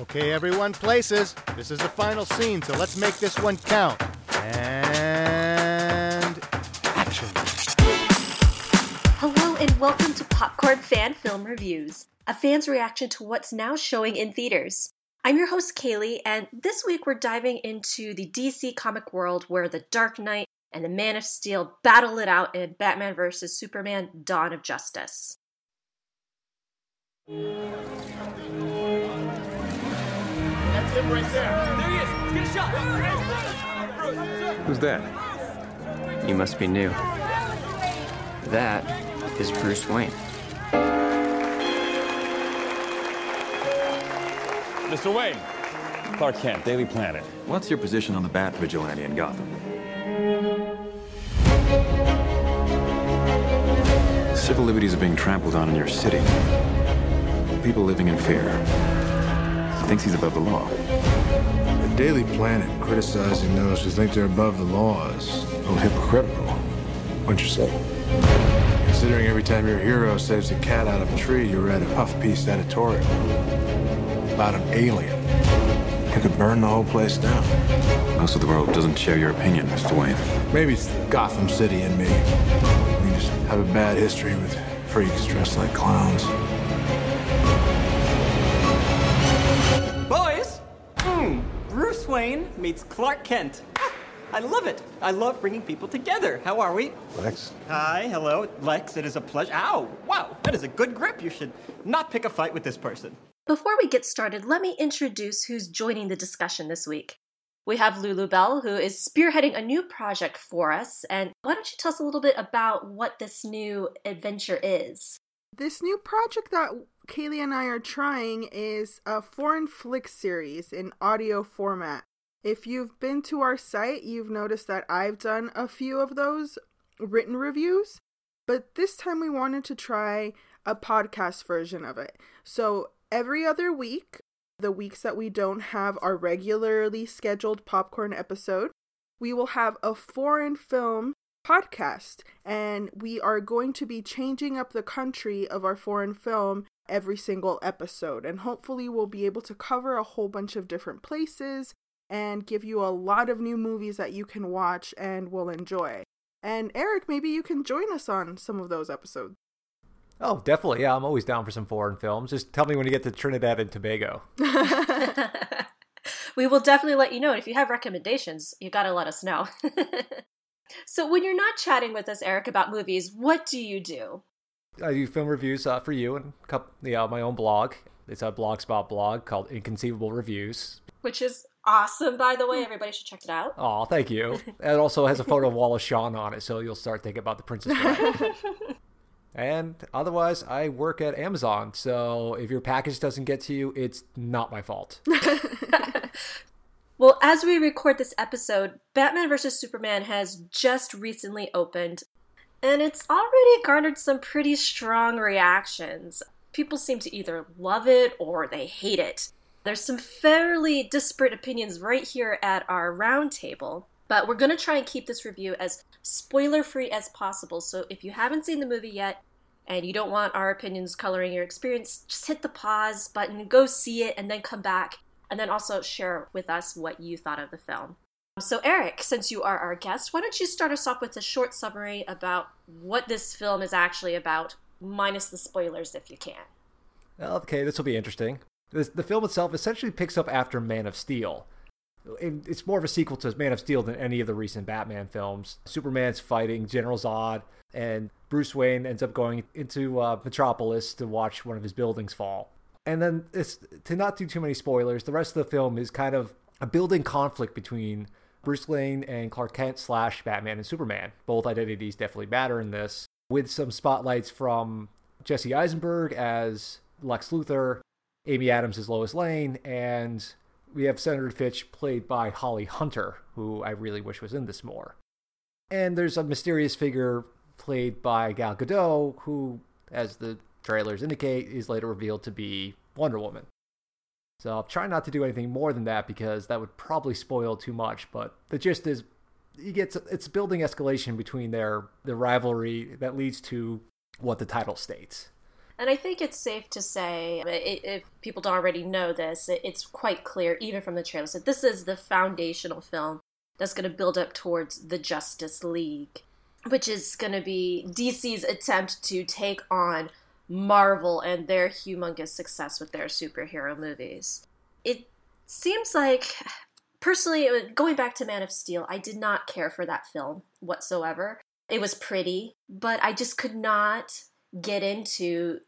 Okay, everyone, places. This is the final scene, so let's make this one count. And action. Hello and welcome to Popcorn Fan Film Reviews, a fan's reaction to what's now showing in theaters. I'm your host, Kaylee, and this week we're diving into the DC comic world where the Dark Knight and the Man of Steel battle it out in Batman vs. Superman Dawn of Justice. That's him right there. There he is. Let's get a shot. Who's that? You must be new. That is Bruce Wayne. Mr. Wayne. Clark Kent, Daily Planet. What's your position on the Bat Vigilante in Gotham? Civil liberties are being trampled on in your city. People living in fear. He thinks he's above the law. Daily Planet criticizing those who think they're above the law is a oh, little hypocritical. What'd you say? Considering every time your hero saves a cat out of a tree, you read a puff piece editorial about an alien who could burn the whole place down. Most of the world doesn't share your opinion, Mr. Wayne. Maybe it's Gotham City in me. We just have a bad history with freaks dressed like clowns. Meets Clark Kent. Ah, I love it. I love bringing people together. How are we? Lex? Hi, hello, Lex. It is a pleasure. Ow, wow, that is a good grip. You should not pick a fight with this person. Before we get started, let me introduce who's joining the discussion this week. We have Lulu Bell, who is spearheading a new project for us. And why don't you tell us a little bit about what this new adventure is? This new project that Kaylee and I are trying is a foreign flick series in audio format. If you've been to our site, you've noticed that I've done a few of those written reviews, but this time we wanted to try a podcast version of it. So every other week, the weeks that we don't have our regularly scheduled popcorn episode, we will have a foreign film podcast and we are going to be changing up the country of our foreign film every single episode and hopefully we'll be able to cover a whole bunch of different places and give you a lot of new movies that you can watch and will enjoy. And Eric, maybe you can join us on some of those episodes. Oh, definitely. Yeah, I'm always down for some foreign films. Just tell me when you get to Trinidad and Tobago. we will definitely let you know. And if you have recommendations, you got to let us know. so, when you're not chatting with us, Eric, about movies, what do you do? I do film reviews uh, for you and couple, yeah, my own blog. It's a blogspot blog called Inconceivable Reviews, which is awesome, by the way. Hmm. Everybody should check it out. Oh, thank you. it also has a photo of Wallace Shawn on it, so you'll start thinking about the Princess Bride. And otherwise, I work at Amazon. So if your package doesn't get to you, it's not my fault. well, as we record this episode, Batman vs. Superman has just recently opened, and it's already garnered some pretty strong reactions. People seem to either love it or they hate it. There's some fairly disparate opinions right here at our roundtable. But we're going to try and keep this review as spoiler free as possible. So if you haven't seen the movie yet and you don't want our opinions coloring your experience, just hit the pause button, go see it, and then come back. And then also share with us what you thought of the film. So, Eric, since you are our guest, why don't you start us off with a short summary about what this film is actually about, minus the spoilers if you can? Okay, this will be interesting. The film itself essentially picks up after Man of Steel it's more of a sequel to Man of Steel than any of the recent Batman films. Superman's fighting General Zod, and Bruce Wayne ends up going into uh, Metropolis to watch one of his buildings fall. And then, it's, to not do too many spoilers, the rest of the film is kind of a building conflict between Bruce Wayne and Clark Kent slash Batman and Superman. Both identities definitely matter in this, with some spotlights from Jesse Eisenberg as Lex Luthor, Amy Adams as Lois Lane, and we have Senator Fitch played by Holly Hunter, who I really wish was in this more. And there's a mysterious figure played by Gal Gadot, who, as the trailers indicate, is later revealed to be Wonder Woman. So I'll try not to do anything more than that because that would probably spoil too much. But the gist is, you get it's building escalation between their the rivalry that leads to what the title states. And I think it's safe to say, uh, if people don't already know this, it's quite clear, even from the trailers, that this is the foundational film that's going to build up towards the Justice League, which is going to be DC's attempt to take on Marvel and their humongous success with their superhero movies. It seems like, personally, uh, going back to Man of Steel, I did not care for that film whatsoever. It was pretty, but I just could not get into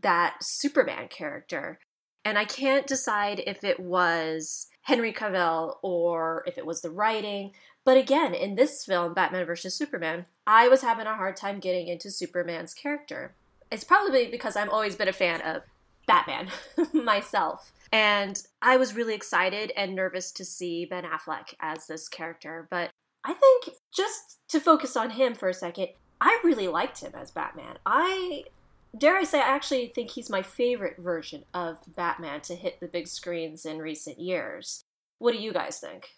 that Superman character. And I can't decide if it was Henry Cavill or if it was the writing. But again, in this film, Batman vs. Superman, I was having a hard time getting into Superman's character. It's probably because I've always been a fan of Batman myself. And I was really excited and nervous to see Ben Affleck as this character. But I think just to focus on him for a second, I really liked him as Batman. I dare I say, I actually think he's my favorite version of Batman to hit the big screens in recent years. What do you guys think?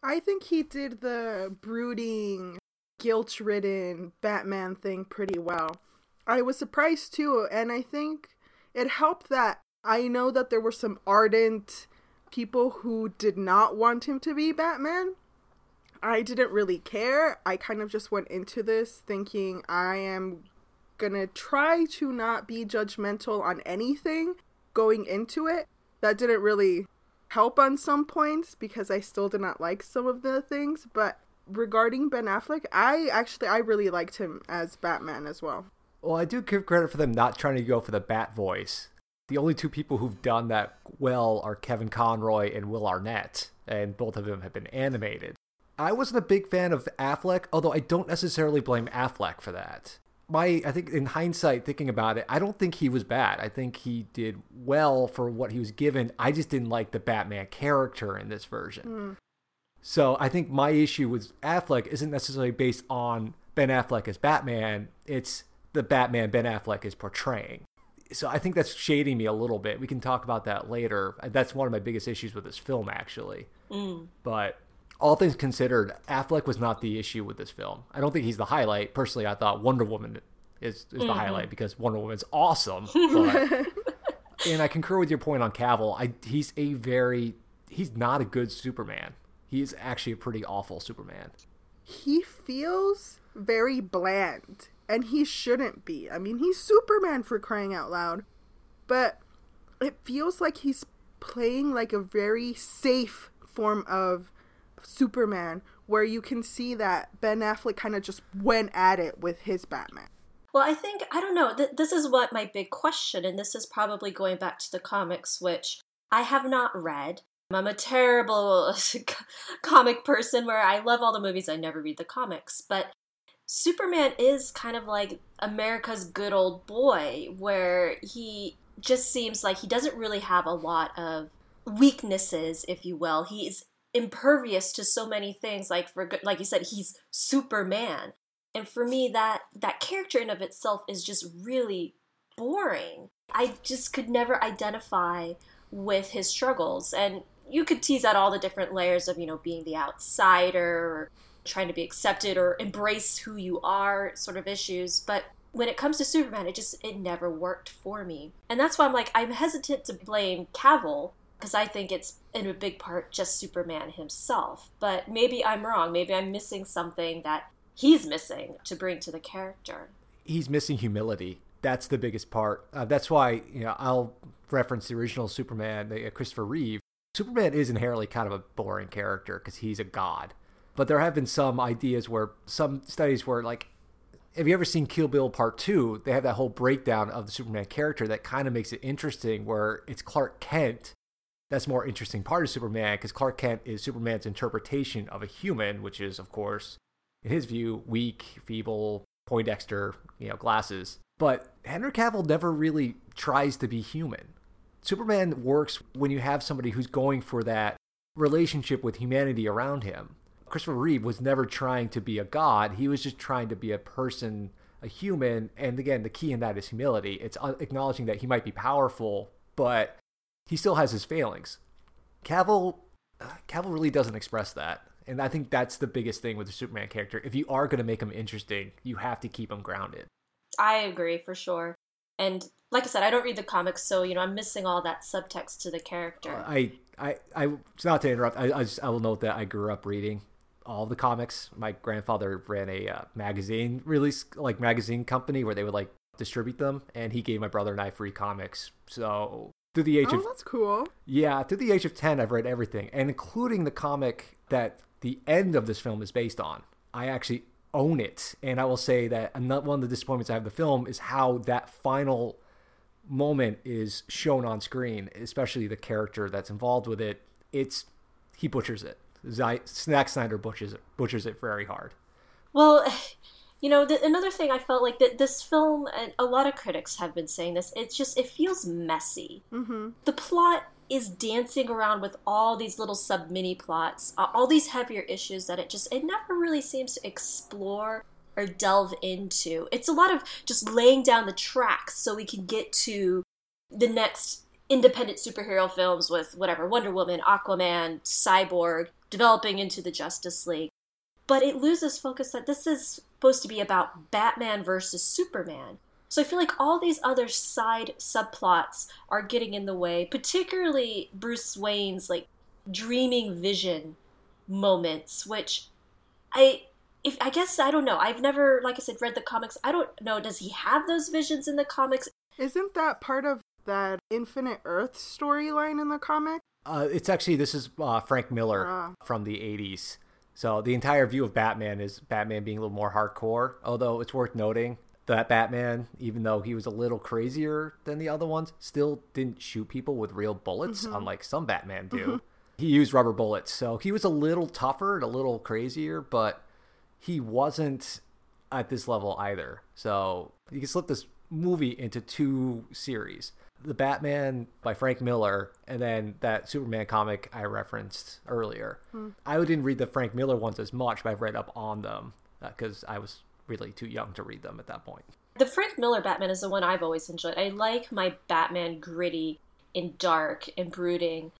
I think he did the brooding, guilt ridden Batman thing pretty well. I was surprised too, and I think it helped that I know that there were some ardent people who did not want him to be Batman. I didn't really care. I kind of just went into this thinking I am gonna try to not be judgmental on anything going into it. That didn't really help on some points because I still did not like some of the things, but regarding Ben Affleck, I actually I really liked him as Batman as well. Well, I do give credit for them not trying to go for the bat voice. The only two people who've done that well are Kevin Conroy and Will Arnett, and both of them have been animated. I wasn't a big fan of Affleck, although I don't necessarily blame Affleck for that my I think in hindsight thinking about it, I don't think he was bad. I think he did well for what he was given. I just didn't like the Batman character in this version. Mm. So I think my issue with Affleck isn't necessarily based on Ben Affleck as Batman. It's the Batman Ben Affleck is portraying. So I think that's shading me a little bit. We can talk about that later. That's one of my biggest issues with this film, actually. Mm. But all things considered, Affleck was not the issue with this film. I don't think he's the highlight. Personally, I thought Wonder Woman is, is mm-hmm. the highlight because Wonder Woman's awesome. But, and I concur with your point on Cavill. I he's a very he's not a good Superman. He's actually a pretty awful Superman. He feels very bland, and he shouldn't be. I mean, he's Superman for crying out loud. But it feels like he's playing like a very safe form of Superman where you can see that Ben Affleck kind of just went at it with his Batman. Well, I think, I don't know, th- this is what my big question, and this is probably going back to the comics, which I have not read. I'm a terrible comic person where I love all the movies, I never read the comics. But Superman is kind of like America's good old boy, where he just seems like he doesn't really have a lot of weaknesses, if you will. He's impervious to so many things like for like you said he's superman. And for me that that character in of itself is just really boring. I just could never identify with his struggles. And you could tease out all the different layers of you know being the outsider or trying to be accepted or embrace who you are sort of issues. But when it comes to superman it just it never worked for me. And that's why i'm like i'm hesitant to blame cavill because I think it's in a big part just Superman himself. But maybe I'm wrong. Maybe I'm missing something that he's missing to bring to the character. He's missing humility. That's the biggest part. Uh, that's why you know I'll reference the original Superman, the, uh, Christopher Reeve. Superman is inherently kind of a boring character because he's a god. But there have been some ideas where some studies where like have you ever seen Kill Bill Part 2? They have that whole breakdown of the Superman character that kind of makes it interesting where it's Clark Kent that's more interesting part of Superman because Clark Kent is Superman's interpretation of a human, which is, of course, in his view, weak, feeble, Poindexter, you know, glasses. But Henry Cavill never really tries to be human. Superman works when you have somebody who's going for that relationship with humanity around him. Christopher Reeve was never trying to be a god, he was just trying to be a person, a human. And again, the key in that is humility. It's uh, acknowledging that he might be powerful, but he still has his failings. Cavill, Cavill really doesn't express that, and I think that's the biggest thing with the Superman character. If you are going to make him interesting, you have to keep him grounded. I agree for sure. And like I said, I don't read the comics, so you know I'm missing all that subtext to the character. I, I, I, not to interrupt. I, I, just, I will note that I grew up reading all the comics. My grandfather ran a uh, magazine release, like magazine company, where they would like distribute them, and he gave my brother and I free comics. So through the age oh, of that's cool. yeah, through the age of ten, I've read everything, and including the comic that the end of this film is based on. I actually own it, and I will say that another one of the disappointments I have of the film is how that final moment is shown on screen, especially the character that's involved with it. It's he butchers it. Zack Snyder butchers it, butchers it very hard. Well, you know, the, another thing I felt like that this film, and a lot of critics have been saying this, it's just it feels messy. Mm-hmm. The plot is dancing around with all these little sub mini plots, uh, all these heavier issues that it just it never really seems to explore or delve into. It's a lot of just laying down the tracks so we can get to the next independent superhero films with whatever Wonder Woman, Aquaman, Cyborg, developing into the Justice League. But it loses focus that this is supposed to be about Batman versus Superman. So I feel like all these other side subplots are getting in the way, particularly Bruce Wayne's like dreaming vision moments, which I if I guess I don't know. I've never, like I said, read the comics. I don't know. Does he have those visions in the comics? Isn't that part of that Infinite Earth storyline in the comic? Uh, it's actually this is uh, Frank Miller Ah. from the '80s. So the entire view of Batman is Batman being a little more hardcore. Although it's worth noting that Batman, even though he was a little crazier than the other ones, still didn't shoot people with real bullets, Mhm. unlike some Batman do. Mhm. He used rubber bullets, so he was a little tougher and a little crazier, but he wasn't at this level either. So you can slip this movie into two series. The Batman by Frank Miller, and then that Superman comic I referenced earlier. Hmm. I didn't read the Frank Miller ones as much, but I've read up on them because I was really too young to read them at that point. The Frank Miller Batman is the one I've always enjoyed. I like my Batman gritty and dark and brooding,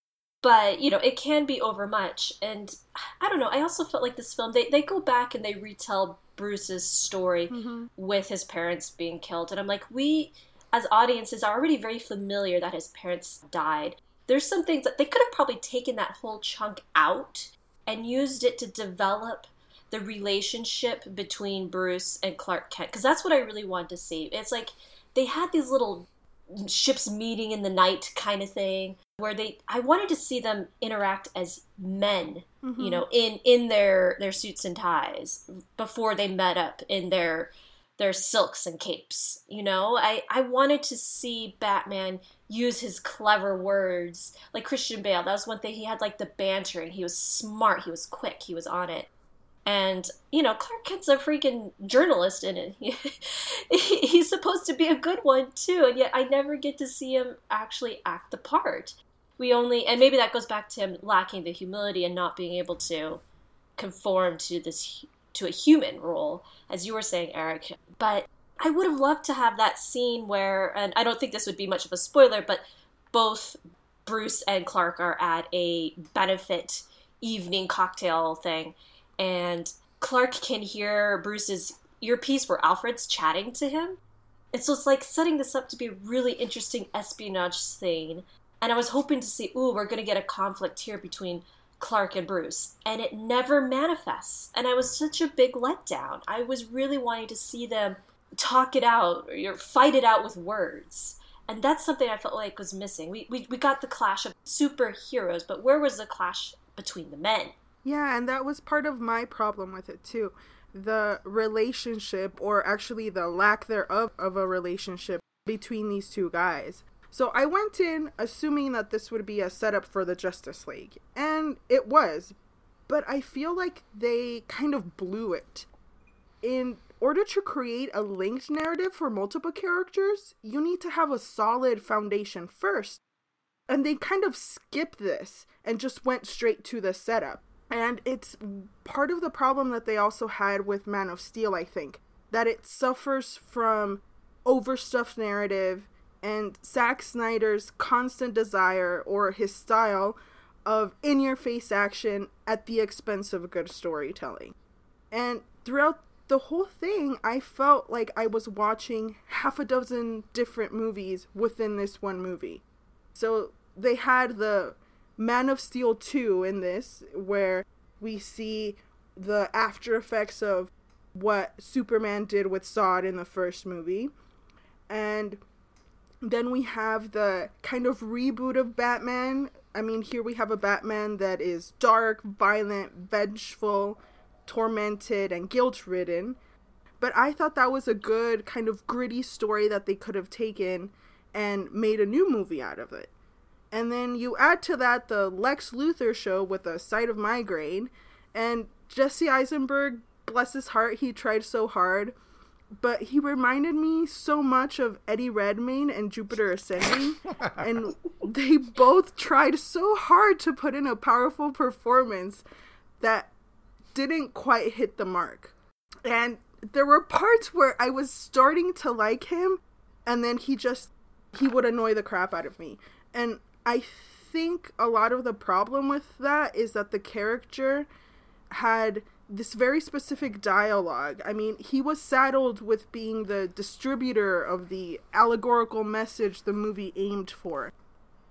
but you know it can be overmuch. And I don't know. I also felt like this film they they go back and they retell Bruce's story Mm-hmm. with his parents being killed, and I'm like we as audiences are already very familiar that his parents died. There's some things that they could have probably taken that whole chunk out and used it to develop the relationship between Bruce and Clark Kent because that's what I really wanted to see. It's like they had these little ships meeting in the night kind of thing where they I wanted to see them interact as men, you Mhm. know, in in their their suits and ties before they met up in their their silks and capes, you know? I I wanted to see Batman use his clever words like Christian Bale. That was one thing he had like the banter and he was smart, he was quick, he was on it. And you know, Clark Kent's a freaking journalist in it. He's supposed to be a good one too, and yet I never get to see him actually act the part. We only, and maybe that goes back to him lacking the humility and not being able to conform to this to a human role, as you were saying, Eric. But I would have loved to have that scene where, and I don't think this would be much of a spoiler, but both Bruce and Clark are at a benefit evening cocktail thing, and Clark can hear Bruce's earpiece where Alfred's chatting to him. And so it's like setting this up to be a really interesting espionage scene. And I was hoping to see, ooh, we're going to get a conflict here between Clark and Bruce. And it never manifests. And I was such a big letdown. I was really wanting to see them talk it out or fight it out with words. And that's something I felt like was missing. We, we, we got the clash of superheroes, but where was the clash between the men? Yeah, and that was part of my problem with it too. The relationship, or actually the lack thereof of a relationship between these two guys. So I went in assuming that this would be a setup for the Justice League, and it was. But I feel like they kind of blew it. In order to create a linked narrative for multiple characters, you need to have a solid foundation first. And they kind of skipped this and just went straight to the setup. And it's part of the problem that they also had with Man of Steel, I think, that it suffers from overstuffed narrative and Zack Snyder's constant desire or his style of in your face action at the expense of good storytelling. And throughout the whole thing, I felt like I was watching half a dozen different movies within this one movie. So they had the Man of Steel 2 in this, where we see the after effects of what Superman did with Zod in the first movie. And then we have the kind of reboot of Batman. I mean, here we have a Batman that is dark, violent, vengeful, tormented, and guilt ridden. But I thought that was a good, kind of gritty story that they could have taken and made a new movie out of it. And then you add to that the Lex Luthor show with a sight of migraine, and Jesse Eisenberg, bless his heart, he tried so hard, but he reminded me so much of Eddie Redmayne and Jupiter Ascending, and they both tried so hard to put in a powerful performance that didn't quite hit the mark. And there were parts where I was starting to like him, and then he just he would annoy the crap out of me. And I think a lot of the problem with that is that the character had this very specific dialogue. I mean, he was saddled with being the distributor of the allegorical message the movie aimed for.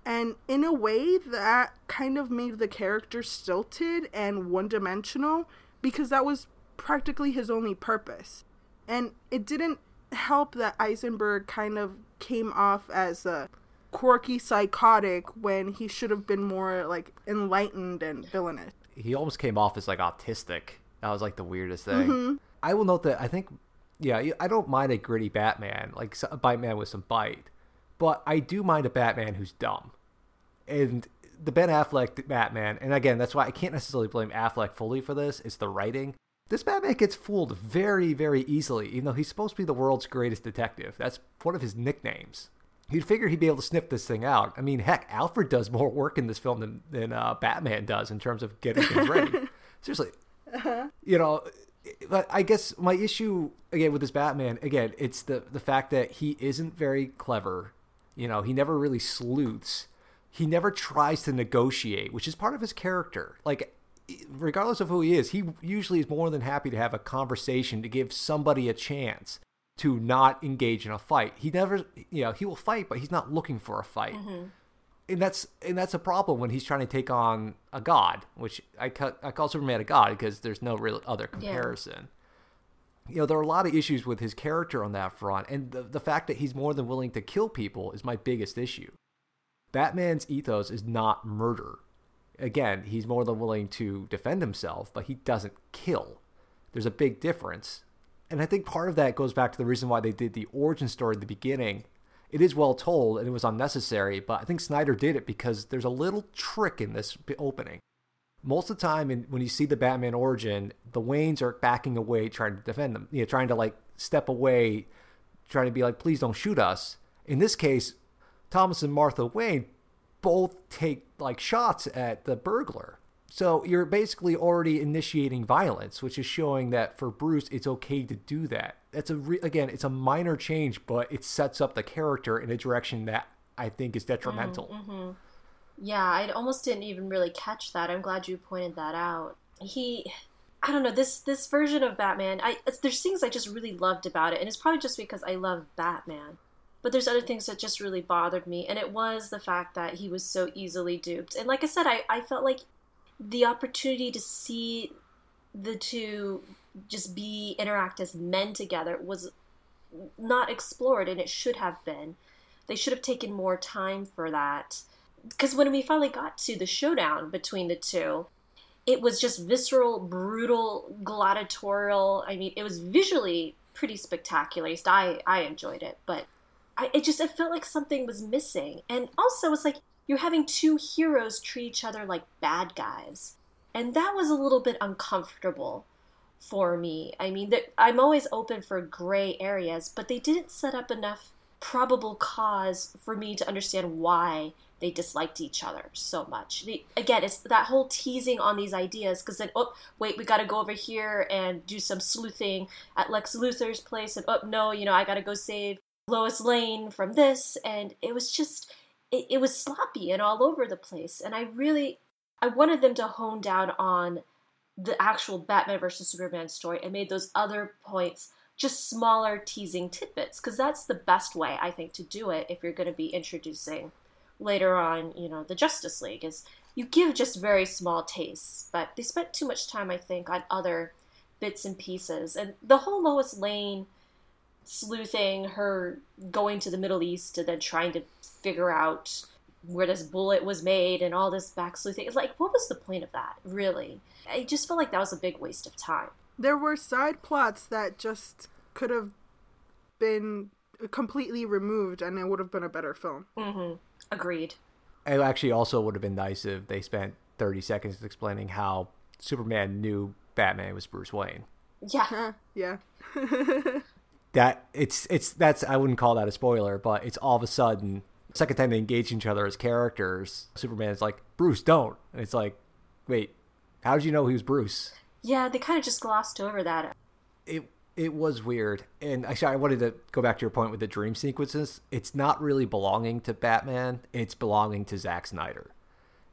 And in a way, that kind of made the character stilted and one dimensional because that was practically his only purpose. And it didn't help that Eisenberg kind of came off as a quirky psychotic when he should have been more like enlightened and villainous. He almost came off as like autistic. That was like the weirdest thing. Mm-hmm. I will note that I think, yeah, I don't mind a gritty Batman, like a Batman with some bite, but I do mind a Batman who's dumb. And the Ben Affleck Batman, and again, that's why I can't necessarily blame Affleck fully for this. It's the writing. This Batman gets fooled very, very easily, even though he's supposed to be the world's greatest detective. That's one of his nicknames. You'd figure he'd be able to sniff this thing out. I mean, heck, Alfred does more work in this film than, than uh, Batman does in terms of getting things ready. Seriously. Uh-huh. You know, but I guess my issue again with this Batman, again, it's the the fact that he isn't very clever. You know, he never really sleuths. He never tries to negotiate, which is part of his character. Like regardless of who he is, he usually is more than happy to have a conversation to give somebody a chance to not engage in a fight. He never, you know, he will fight, but he's not looking for a fight. Mm-hmm. And that's and that's a problem when he's trying to take on a god, which I cut I call Superman a god because there's no real other comparison. Yeah. You know, there are a lot of issues with his character on that front, and the the fact that he's more than willing to kill people is my biggest issue. Batman's ethos is not murder. Again, he's more than willing to defend himself, but he doesn't kill. There's a big difference and I think part of that goes back to the reason why they did the origin story at the beginning. It is well told and it was unnecessary, but I think Snyder did it because there's a little trick in this opening. Most of the time, in, when you see the Batman origin, the Waynes are backing away, trying to defend them. You know, trying to like step away, trying to be like, "Please don't shoot us." In this case, Thomas and Martha Wayne both take like shots at the burglar so you're basically already initiating violence, which is showing that for Bruce, it's okay to do that. That's a re- again, it's a minor change, but it sets up the character in a direction that I think is detrimental. Mm, mm-hmm. Yeah, I almost didn't even really catch that. I'm glad you pointed that out. He, I don't know this this version of Batman. I there's things I just really loved about it, and it's probably just because I love Batman. But there's other things that just really bothered me, and it was the fact that he was so easily duped. And like I said, I, I felt like the opportunity to see the two just be interact as men together was not explored and it should have been. They should have taken more time for that. Because when we finally got to the showdown between the two it was just visceral brutal gladiatorial. I mean it was visually pretty spectacular. I i enjoyed it. But I, it just it felt like something was missing. And also it's like you're having two heroes treat each other like bad guys. And that was a little bit uncomfortable for me. I mean, I'm always open for gray areas, but they didn't set up enough probable cause for me to understand why they disliked each other so much. The, again, it's that whole teasing on these ideas because then, oh, wait, we got to go over here and do some sleuthing at Lex Luthor's place, and oh, no, you know, I got to go save Lois Lane from this. And it was just, it, it was sloppy and all over the place. And I really, I wanted them to hone down on the actual Batman versus Superman story and made those other points just smaller teasing tidbits because that's the best way I think to do it if you're going to be introducing later on, you know, the Justice League is you give just very small tastes, but they spent too much time I think on other bits and pieces. And the whole Lois Lane sleuthing, her going to the Middle East and then trying to figure out where this bullet was made and all this back sleuthing. It's like, what was the point of that, really? I just felt like that was a big waste of time. There were side plots that just could have been completely removed and it would have been a better film. Mm-hmm. Agreed. It actually also would have been nice if they spent 30 seconds explaining how Superman knew Batman was Bruce Wayne. Yeah. yeah. that it's it's that's I wouldn't call that a spoiler, but it's all of a sudden second time they engage each other as characters. Superman's like Bruce, don't, and it's like, wait, how did you know he was Bruce? Yeah, they kind of just glossed over that. It it was weird, and actually, I wanted to go back to your point with the dream sequences. It's not really belonging to Batman; it's belonging to Zack Snyder.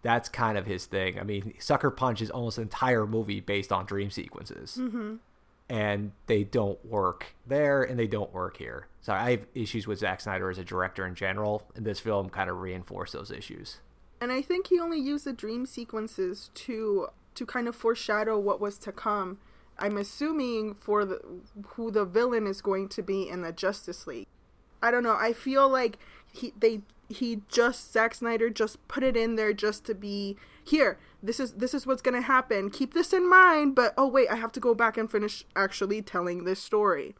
That's kind of his thing. I mean, Sucker Punch is almost an entire movie based on dream sequences. Mm-hmm and they don't work there and they don't work here. So I have issues with Zack Snyder as a director in general, and this film kind of reinforced those issues. And I think he only used the dream sequences to to kind of foreshadow what was to come. I'm assuming for the who the villain is going to be in the Justice League. I don't know. I feel like he they he just Zack Snyder just put it in there just to be here this is this is what's gonna happen. Keep this in mind but oh wait i have to go back and finish actually telling this story.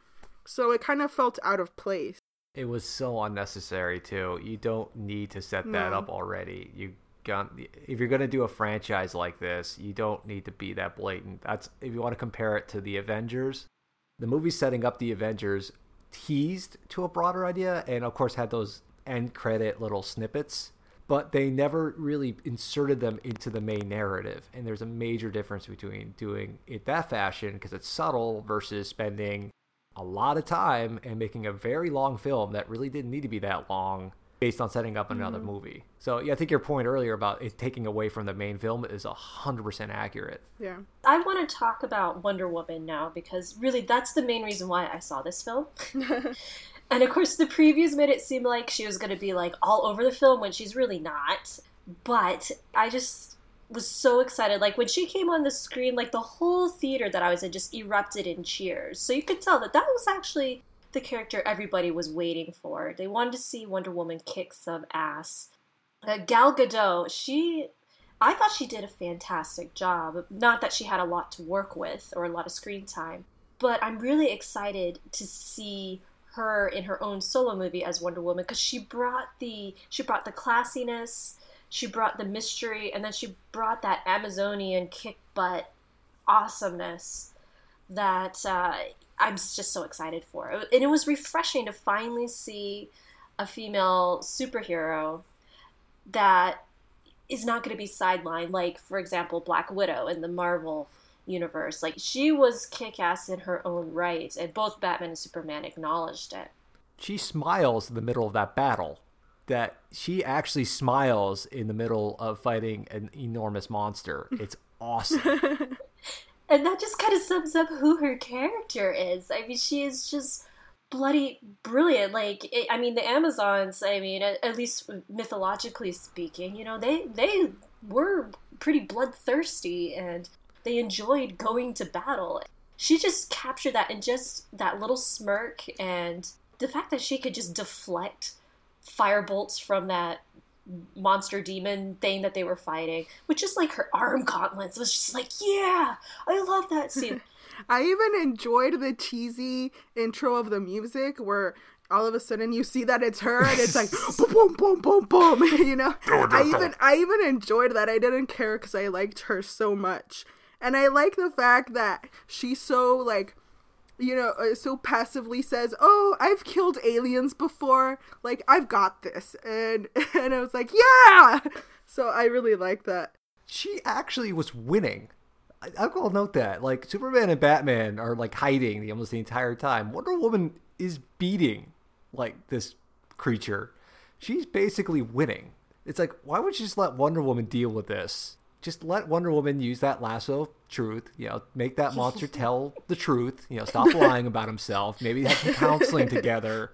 So it kind of felt out of place. It was so unnecessary too. You don't need to set that no. up already. You got if you're gonna do a franchise like this you don't need to be that blatant. That's if you want to compare it to the avengers the movie setting up the avengers teased to a broader idea and of course had those end credit little snippets but they never really inserted them into the main narrative. And there's a major difference between doing it that fashion because it's subtle versus spending a lot of time and making a very long film that really didn't need to be that long based on setting up another mm-hmm. movie. So yeah, I think your point earlier about it taking away from the main film is hundred percent accurate. Yeah. I want to talk about Wonder Woman now because really that's the main reason why I saw this film. And of course, the previews made it seem like she was going to be like all over the film when she's really not. But I just was so excited. Like when she came on the screen, like the whole theater that I was in just erupted in cheers. So you could tell that that was actually the character everybody was waiting for. They wanted to see Wonder Woman kick some ass. Uh, Gal Gadot, she I thought she did a fantastic job. Not that she had a lot to work with or a lot of screen time, but I'm really excited to see her in her own solo movie as Wonder Woman because she brought the she brought the classiness, she brought the mystery, and then she brought that Amazonian kick butt awesomeness that uh, I'm just so excited for. And it was refreshing to finally see a female superhero that is not going to be sidelined, like for example Black Widow in the Marvel universe. Like she was kick ass in her own right, and both Batman and Superman acknowledged it. She smiles in the middle of that battle. That she actually smiles in the middle of fighting an enormous monster. It's awesome. and that just kind of sums up who her character is. I mean, she is just bloody brilliant. Like, it, I mean, the Amazons. I mean, at, at least mythologically speaking, you know, they they were pretty bloodthirsty and they enjoyed going to battle. She just captured that in just that little smirk and the fact that she could just deflect fire bolts from that monster demon thing that they were fighting with just like her arm gauntlets it was just like yeah i love that scene. I even enjoyed the cheesy intro of the music where all of a sudden you see that it's her and it's like boom boom boom boom boom you know? I even i even enjoyed that. I didn't care because i liked her so much and I like the fact that she's so like you know, uh, so passively says, "Oh, I've killed aliens before. Like I've got this." And and I was like, "Yeah!" So I really like that. She actually was winning. I, will note that. Like Superman and Batman are like hiding the almost the entire time. Wonder Woman is beating like this creature. She's basically winning. It's like, why would you just let Wonder Woman deal with this? Just let Wonder Woman use that lasso of truth. You know, make that monster tell the truth. You know, stop lying about himself. Maybe have some counseling together.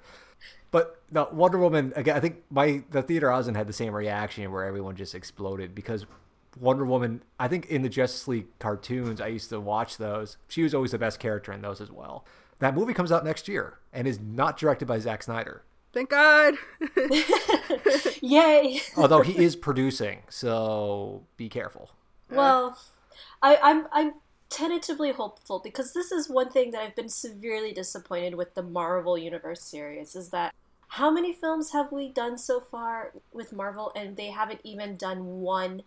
But the Wonder Woman again, I think my the theater I was in had the same reaction where everyone just exploded because Wonder Woman. I think in the Justice League cartoons, I used to watch those. She was always the best character in those as well. That movie comes out next year and is not directed by Zack Snyder. Thank God. Yay. Although he is producing, so be careful. Well, I, I'm I'm tentatively hopeful because this is one thing that I've been severely disappointed with the Marvel Universe series is that how many films have we done so far with Marvel and they haven't even done one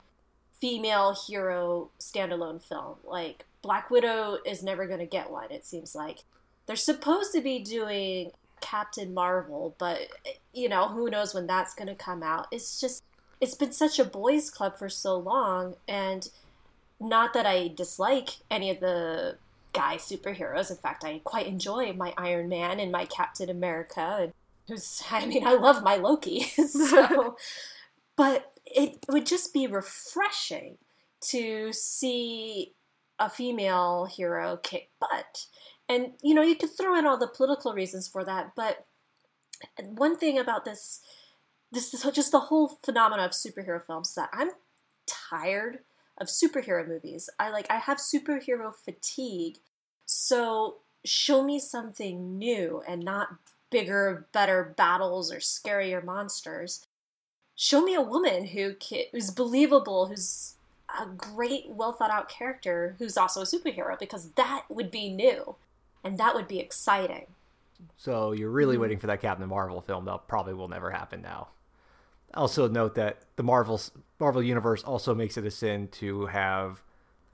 female hero standalone film. Like Black Widow is never going to get one it seems like. They're supposed to be doing Captain Marvel, but you know, who knows when that's going to come out. It's just it's been such a boys club for so long and not that I dislike any of the guy superheroes. In fact, I quite enjoy my Iron Man and my Captain America and who's I mean, I love my Loki. so but it would just be refreshing to see a female hero kick butt. And you know, you could throw in all the political reasons for that, but one thing about this this, just the whole phenomenon of superhero films that I'm tired of superhero movies. I like I have superhero fatigue. So show me something new and not bigger, better battles or scarier monsters. Show me a woman who who's believable, who's a great, well thought out character who's also a superhero because that would be new and that would be exciting. So you're really mm-hmm. waiting for that Captain Marvel film that probably will never happen now. Also note that the Marvel Marvel universe also makes it a sin to have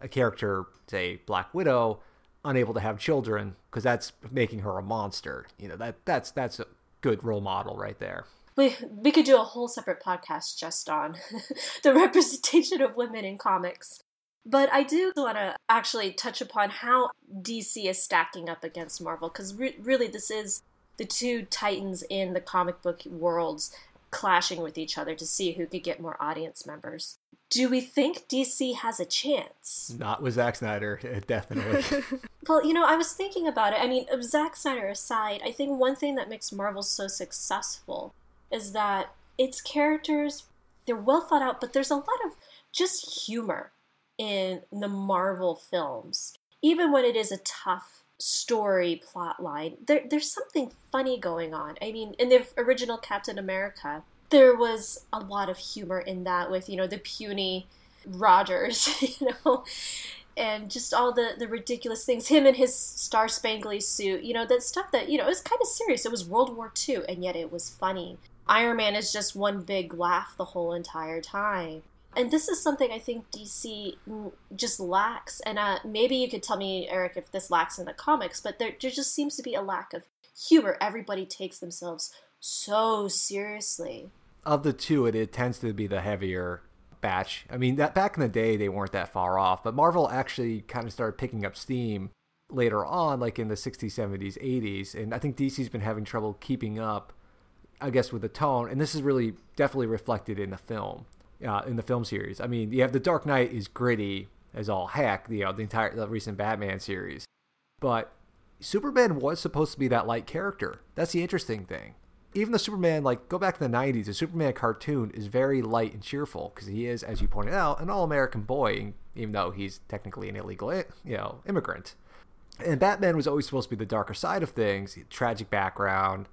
a character, say Black Widow, unable to have children because that's making her a monster. You know that that's that's a good role model right there. We we could do a whole separate podcast just on the representation of women in comics. But I do want to actually touch upon how DC is stacking up against Marvel because re- really this is the two titans in the comic book worlds clashing with each other to see who could get more audience members. Do we think DC has a chance? Not with Zack Snyder, definitely. well, you know, I was thinking about it. I mean, Zack Snyder aside, I think one thing that makes Marvel so successful is that its characters, they're well thought out, but there's a lot of just humor in the Marvel films. Even when it is a tough story plot line. There, there's something funny going on. I mean, in the original Captain America, there was a lot of humor in that with, you know, the puny Rogers, you know, and just all the, the ridiculous things. Him in his star spangly suit, you know, that stuff that, you know, it was kind of serious. It was World War II, and yet it was funny. Iron Man is just one big laugh the whole entire time and this is something I think DC just lacks. And uh, maybe you could tell me, Eric, if this lacks in the comics, but there, there just seems to be a lack of humor. Everybody takes themselves so seriously. Of the two, it, it tends to be the heavier batch. I mean, that back in the day, they weren't that far off, but Marvel actually kind of started picking up steam later on, like in the 60s, 70s, 80s. And I think DC's been having trouble keeping up, I guess, with the tone. And this is really definitely reflected in the film uh, in the film series. I mean, you have the Dark Knight is gritty as all heck, you know, the entire the recent Batman series, but Superman was supposed to be that light character. That's the interesting thing. Even the Superman, like go back to the '90s, the Superman cartoon is very light and cheerful because he is, as you pointed out, an all-American boy, even though he's technically an illegal, you know, immigrant. And Batman was always supposed to be the darker side of things, tragic background,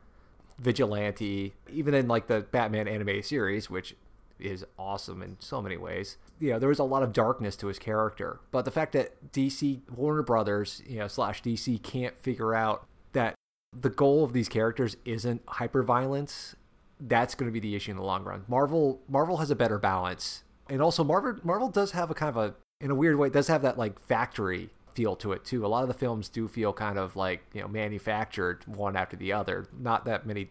vigilante. Even in like the Batman anime series, which is awesome in so many ways. You know, there was a lot of darkness to his character, but the fact that DC Warner Brothers, you know, slash DC can't figure out that the goal of these characters isn't hyper violence, that's going to be the issue in the long run. Marvel Marvel has a better balance, and also Marvel Marvel does have a kind of a in a weird way it does have that like factory feel to it too. A lot of the films do feel kind of like you know manufactured one after the other. Not that many,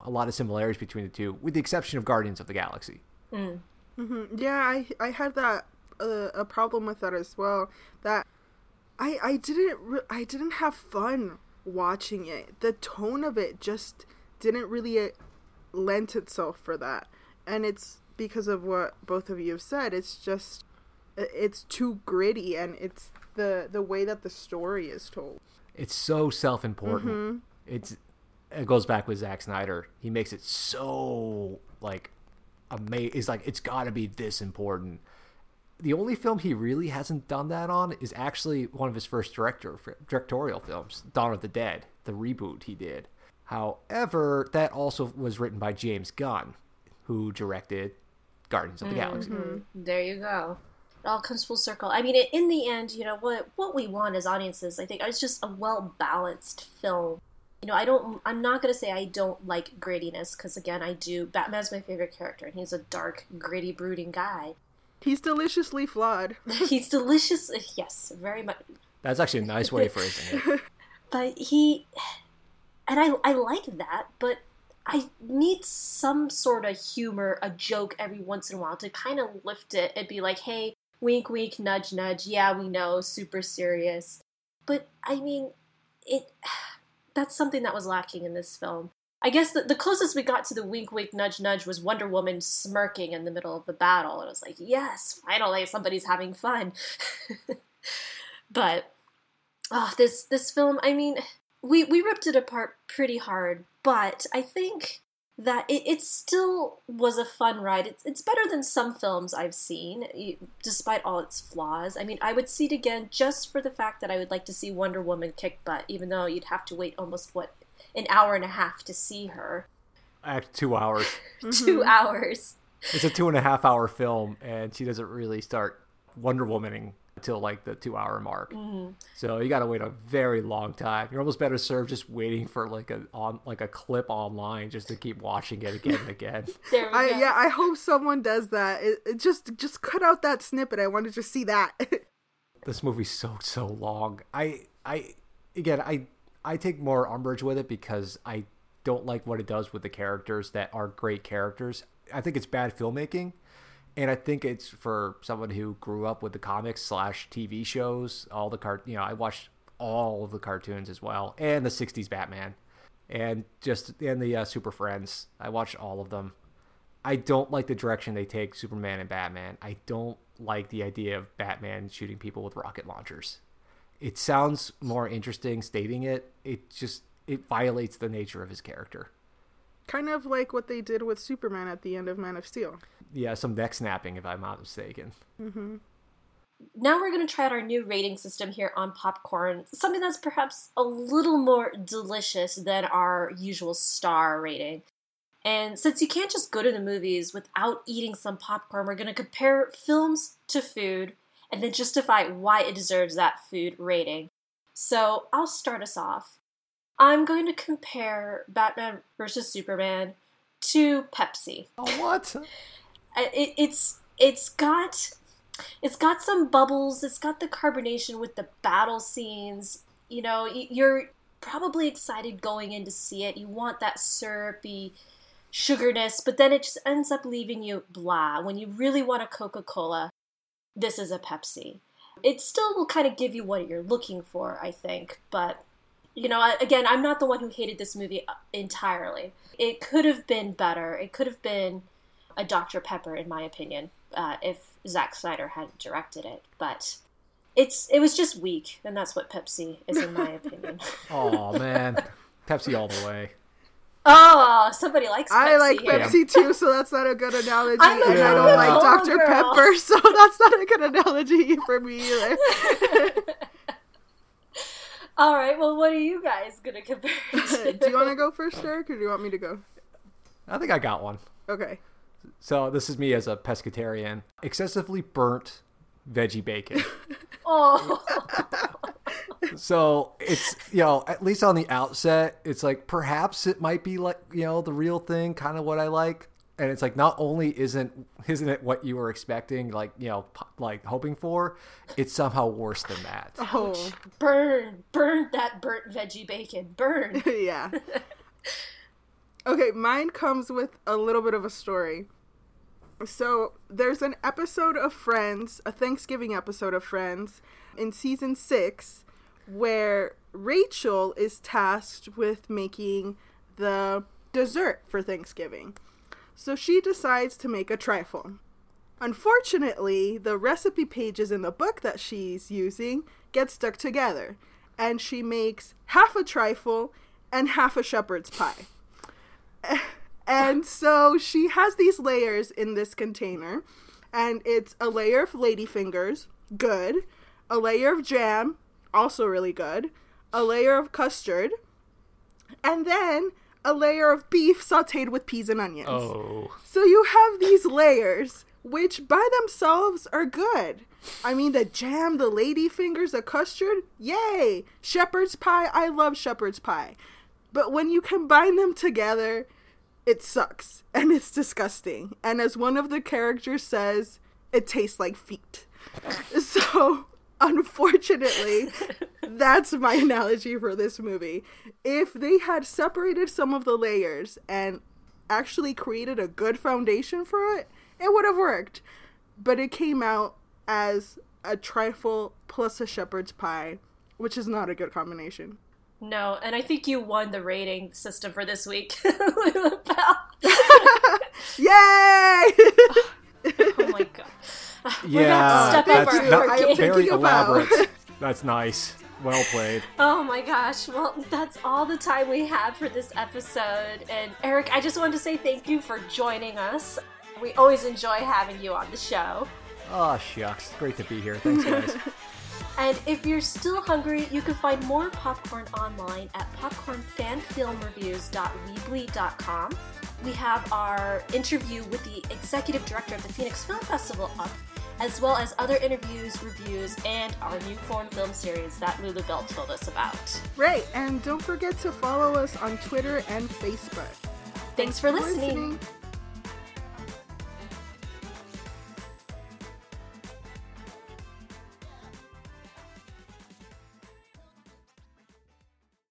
a lot of similarities between the two, with the exception of Guardians of the Galaxy. Mm. Mm-hmm. Yeah, I I had that uh, a problem with that as well. That I I didn't re- I didn't have fun watching it. The tone of it just didn't really uh, lend itself for that, and it's because of what both of you have said. It's just it's too gritty and it's the the way that the story is told. It's so self-important. Mhm. It's it goes back with Zack Snyder. He makes it so like amazing. It's like it's got to be this important. The only film he really hasn't done that on is actually one of his first director directorial films, Dawn of the Dead, the reboot he did. However, that also was written by James Gunn, who directed Guardians of the Galaxy. Mhm. There you go. It all comes full circle. I mean, in the end, you know what what we want as audiences, I think, is just a well balanced film. You know, I don't. I'm not gonna say I don't like grittiness because again, I do. Batman's my favorite character, and he's a dark, gritty, brooding guy. He's deliciously flawed. he's delicious. Uh, yes, very much. That's actually a nice way of phrasing it. But he, and I, I like that. But I need some sort of humor, a joke every once in a while to kind of lift it and be like, hey, wink, wink, nudge, nudge. Yeah, we know, super serious. But I mean, it. That's something that was lacking in this film. I guess the, the closest we got to the wink, wink, nudge, nudge was Wonder Woman smirking in the middle of the battle. And I was like, yes, finally somebody's having fun. but oh, this this film, I mean, we we ripped it apart pretty hard, but I think that it, it still was a fun ride. It's, it's better than some films I've seen, despite all its flaws. I mean, I would see it again just for the fact that I would like to see Wonder Woman kick butt, even though you'd have to wait almost, what, an hour and a half to see her. Act two hours. Two mm-hmm. hours. It's a two and a half hour film, and she doesn't really start Wonder Womaning until like the two hour mark. Mhm. So you got to wait a very long time. You're almost better served just waiting for like a on like a clip online just to keep watching it again and again. I yeah, I hope someone does that. It, it just just cut out that snippet. I wanted to see that. this movie's so so long. I I again I I take more umbrage with it because I don't like what it does with the characters that are great characters. I think it's bad filmmaking, and I think it's for someone who grew up with the comics slash TV shows, all the cart. You know, I watched all of the cartoons as well, and the '60s Batman, and just and the uh, Super Friends. I watched all of them. I don't like the direction they take Superman and Batman. I don't like the idea of Batman shooting people with rocket launchers. It sounds more interesting stating it. It just it violates the nature of his character. Kind of like what they did with Superman at the end of Man of Steel. Yeah, some neck snapping if I'm not mistaken. Mm-hmm. now we're going to try out our new rating system here on popcorn something that's perhaps a little more delicious than our usual star rating and since you can't just go to the movies without eating some popcorn we're going to compare films to food and then justify why it deserves that food rating so i'll start us off i'm going to compare batman versus superman to pepsi. Oh, what? It, it's it's got it's got some bubbles it's got the carbonation with the battle scenes. You know you're probably excited going in to see it. You want that syrupy sugarness but then it just ends up leaving you blah. When you really want a coca-cola this is a pepsi. It still will kind of give you what you're looking for i think but you know I- again i'm not the one who hated this movie uh, entirely it could have been better it could have been a Dr. Pepper, in my opinion, uh, if Zack Snyder had directed it. But it's it was just weak, and that's what Pepsi is, in my opinion. Oh man, Pepsi all the way. oh, somebody likes. Pepsi I like here. Pepsi too, so that's not a good analogy. I'm a and I don't like Dr. girl. Pepper, so that's not a good analogy for me either. All right, well, what are you guys gonna compare? it to? do you want to go first, Derek, or do you want me to go? I think I got one. Okay. So this is me as a pescatarian. Excessively burnt veggie bacon. Oh, so it's you know at least on the outset it's like perhaps it might be like you know the real thing kind of what i like and it's like not only isn't isn't it what you were expecting like you know like hoping for it's somehow worse than that Oh, burn, burn that burnt veggie bacon, burn. yeah. Okay, mine comes with a little bit of a story. So, there's an episode of Friends, a Thanksgiving episode of Friends, in season six, where Rachel is tasked with making the dessert for Thanksgiving. So, she decides to make a trifle. Unfortunately, the recipe pages in the book that she's using get stuck together, and she makes half a trifle and half a shepherd's pie. And so she has these layers in this container, and it's a layer of ladyfingers, good, a layer of jam, also really good, a layer of custard, and then a layer of beef sauteed with peas and onions. Oh. So you have these layers, which by themselves are good. I mean, the jam, the lady fingers, the custard, yay! Shepherd's pie, I love shepherd's pie. But when you combine them together, it sucks and it's disgusting. And as one of the characters says, it tastes like feet. So, unfortunately, that's my analogy for this movie. If they had separated some of the layers and actually created a good foundation for it, it would have worked. But it came out as a trifle plus a shepherd's pie, which is not a good combination. No, and I think you won the rating system for this week. Yay! Yeah, that's not very elaborate. That's nice. Well played. Oh my gosh. Well, that's all the time we have for this episode. And Eric, I just wanted to say thank you for joining us. We always enjoy having you on the show. Oh, shucks. Great to be here. Thanks, guys. And if you're still hungry, you can find more popcorn online at popcornfanfilmreviews.weebly.com. We have our interview with the executive director of the Phoenix Film Festival up, as well as other interviews, reviews, and our new foreign film series that Lulu Bell told us about. Right, and don't forget to follow us on Twitter and Facebook. Thanks for listening. listening.